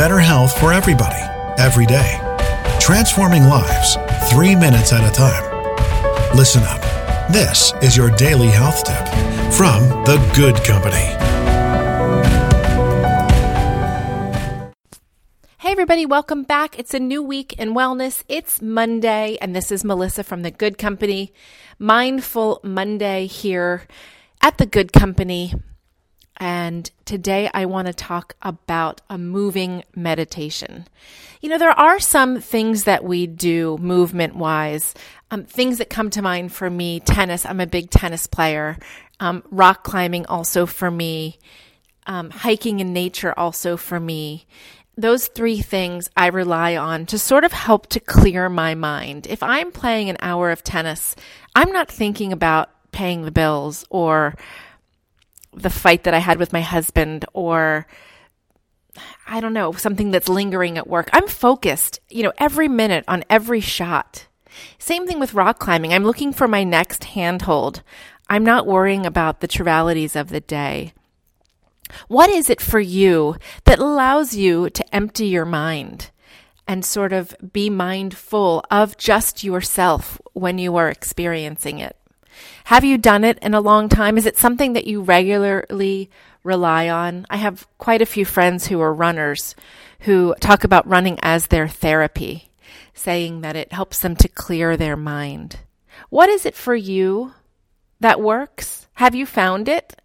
better health for everybody, every day. Transforming lives, three minutes at a time. Listen up. This is your daily health tip from The Good Company. Hey, everybody, welcome back. It's a new week in wellness. It's Monday, and this is Melissa from The Good Company. Mindful Monday here at The Good Company. And today I want to talk about a moving meditation. You know, there are some things that we do movement wise, um, things that come to mind for me. Tennis, I'm a big tennis player. Um, rock climbing, also for me. Um, hiking in nature, also for me. Those three things I rely on to sort of help to clear my mind. If I'm playing an hour of tennis, I'm not thinking about paying the bills or the fight that I had with my husband or I don't know, something that's lingering at work. I'm focused, you know, every minute on every shot. Same thing with rock climbing. I'm looking for my next handhold. I'm not worrying about the trivialities of the day. What is it for you that allows you to empty your mind and sort of be mindful of just yourself when you are experiencing it? Have you done it in a long time? Is it something that you regularly rely on? I have quite a few friends who are runners who talk about running as their therapy, saying that it helps them to clear their mind. What is it for you that works? Have you found it?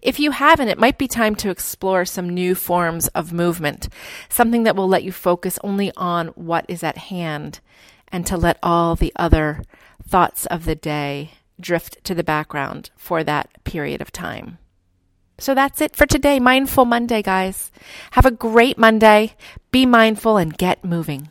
If you haven't, it might be time to explore some new forms of movement, something that will let you focus only on what is at hand and to let all the other thoughts of the day drift to the background for that period of time. So that's it for today. Mindful Monday, guys. Have a great Monday. Be mindful and get moving.